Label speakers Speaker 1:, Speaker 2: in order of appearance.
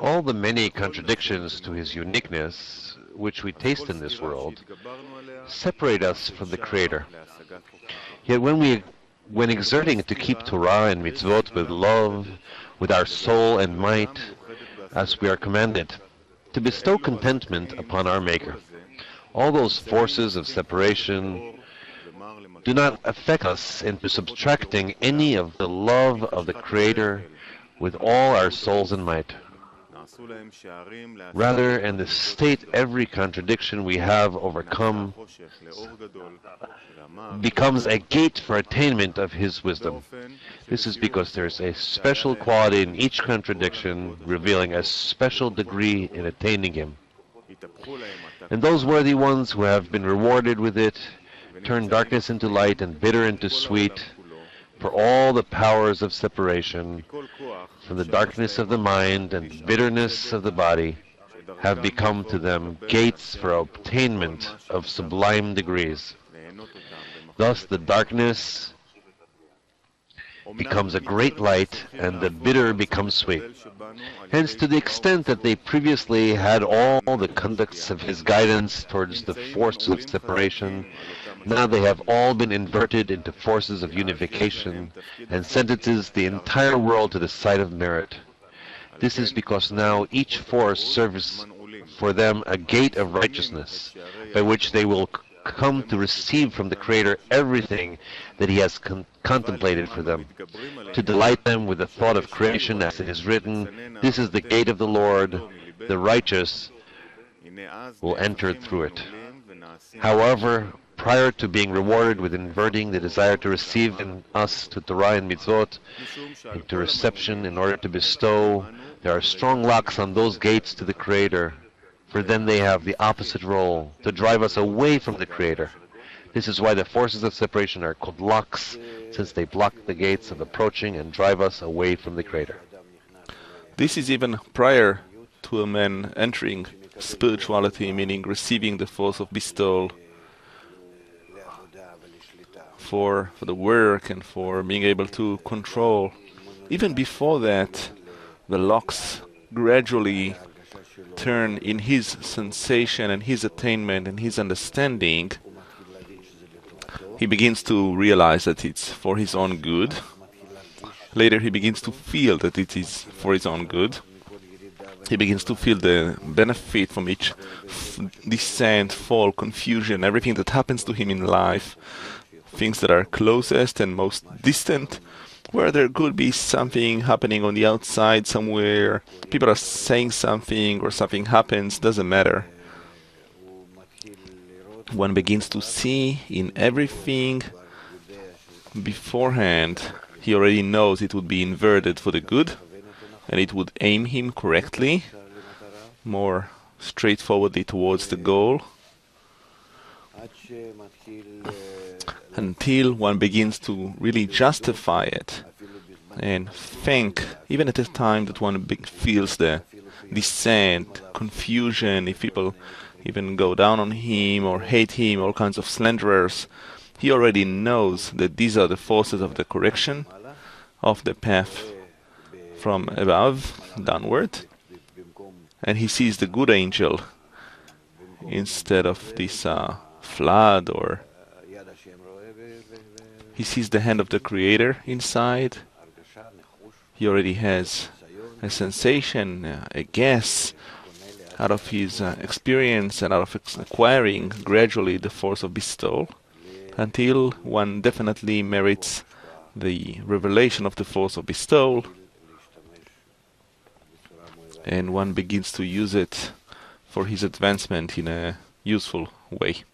Speaker 1: All the many contradictions to his uniqueness, which we taste in this world, separate us from the Creator. Yet when we when exerting to keep Torah and mitzvot with love, with our soul and might, as we are commanded, to bestow contentment upon our Maker. All those forces of separation do not affect us into subtracting any of the love of the Creator with all our souls and might. Rather, in the state, every contradiction we have overcome becomes a gate for attainment of His wisdom. This is because there's a special quality in each contradiction, revealing a special degree in attaining Him. And those worthy ones who have been rewarded with it turn darkness into light and bitter into sweet, for all the powers of separation from the darkness of the mind and bitterness of the body have become to them gates for obtainment of sublime degrees. Thus the darkness becomes a great light and the bitter becomes sweet. Hence, to the extent that they previously had all the conducts of his guidance towards the force of separation, now they have all been inverted into forces of unification and sentences the entire world to the side of merit. This is because now each force serves for them a gate of righteousness, by which they will come to receive from the Creator everything that He has con- contemplated for them, to delight them with the thought of creation, as it is written, This is the gate of the Lord, the righteous will enter through it. However, prior to being rewarded with inverting the desire to receive in us to Torah and mitzvot, into reception in order to bestow, there are strong locks on those gates to the Creator for then they have the opposite role, to drive us away from the Creator. This is why the forces of separation are called locks, since they block the gates of approaching and drive us away from the Creator.
Speaker 2: This is even prior to a man entering spirituality, meaning receiving the force of bestowal for, for the work and for being able to control. Even before that, the locks gradually turn in his sensation and his attainment and his understanding, he begins to realize that it's for his own good. Later, he begins to feel that it is for his own good. He begins to feel the benefit from each descent, fall, confusion, everything that happens to him in life, things that are closest and most distant where there could be something happening on the outside somewhere, people are saying something or something happens, doesn't matter. One begins to see in everything beforehand, he already knows it would be inverted for the good and it would aim him correctly, more straightforwardly towards the goal until one begins to really justify it and think, even at a time that one feels the descent, confusion, if people even go down on him or hate him, all kinds of slanderers, he already knows that these are the forces of the correction of the path from above downward, and he sees the good angel instead of this uh, flood or he sees the hand of the creator inside he already has a sensation a guess out of his uh, experience and out of acquiring gradually the force of bestowal until one definitely merits the revelation of the force of bestowal and one begins to use it for his advancement in a useful way.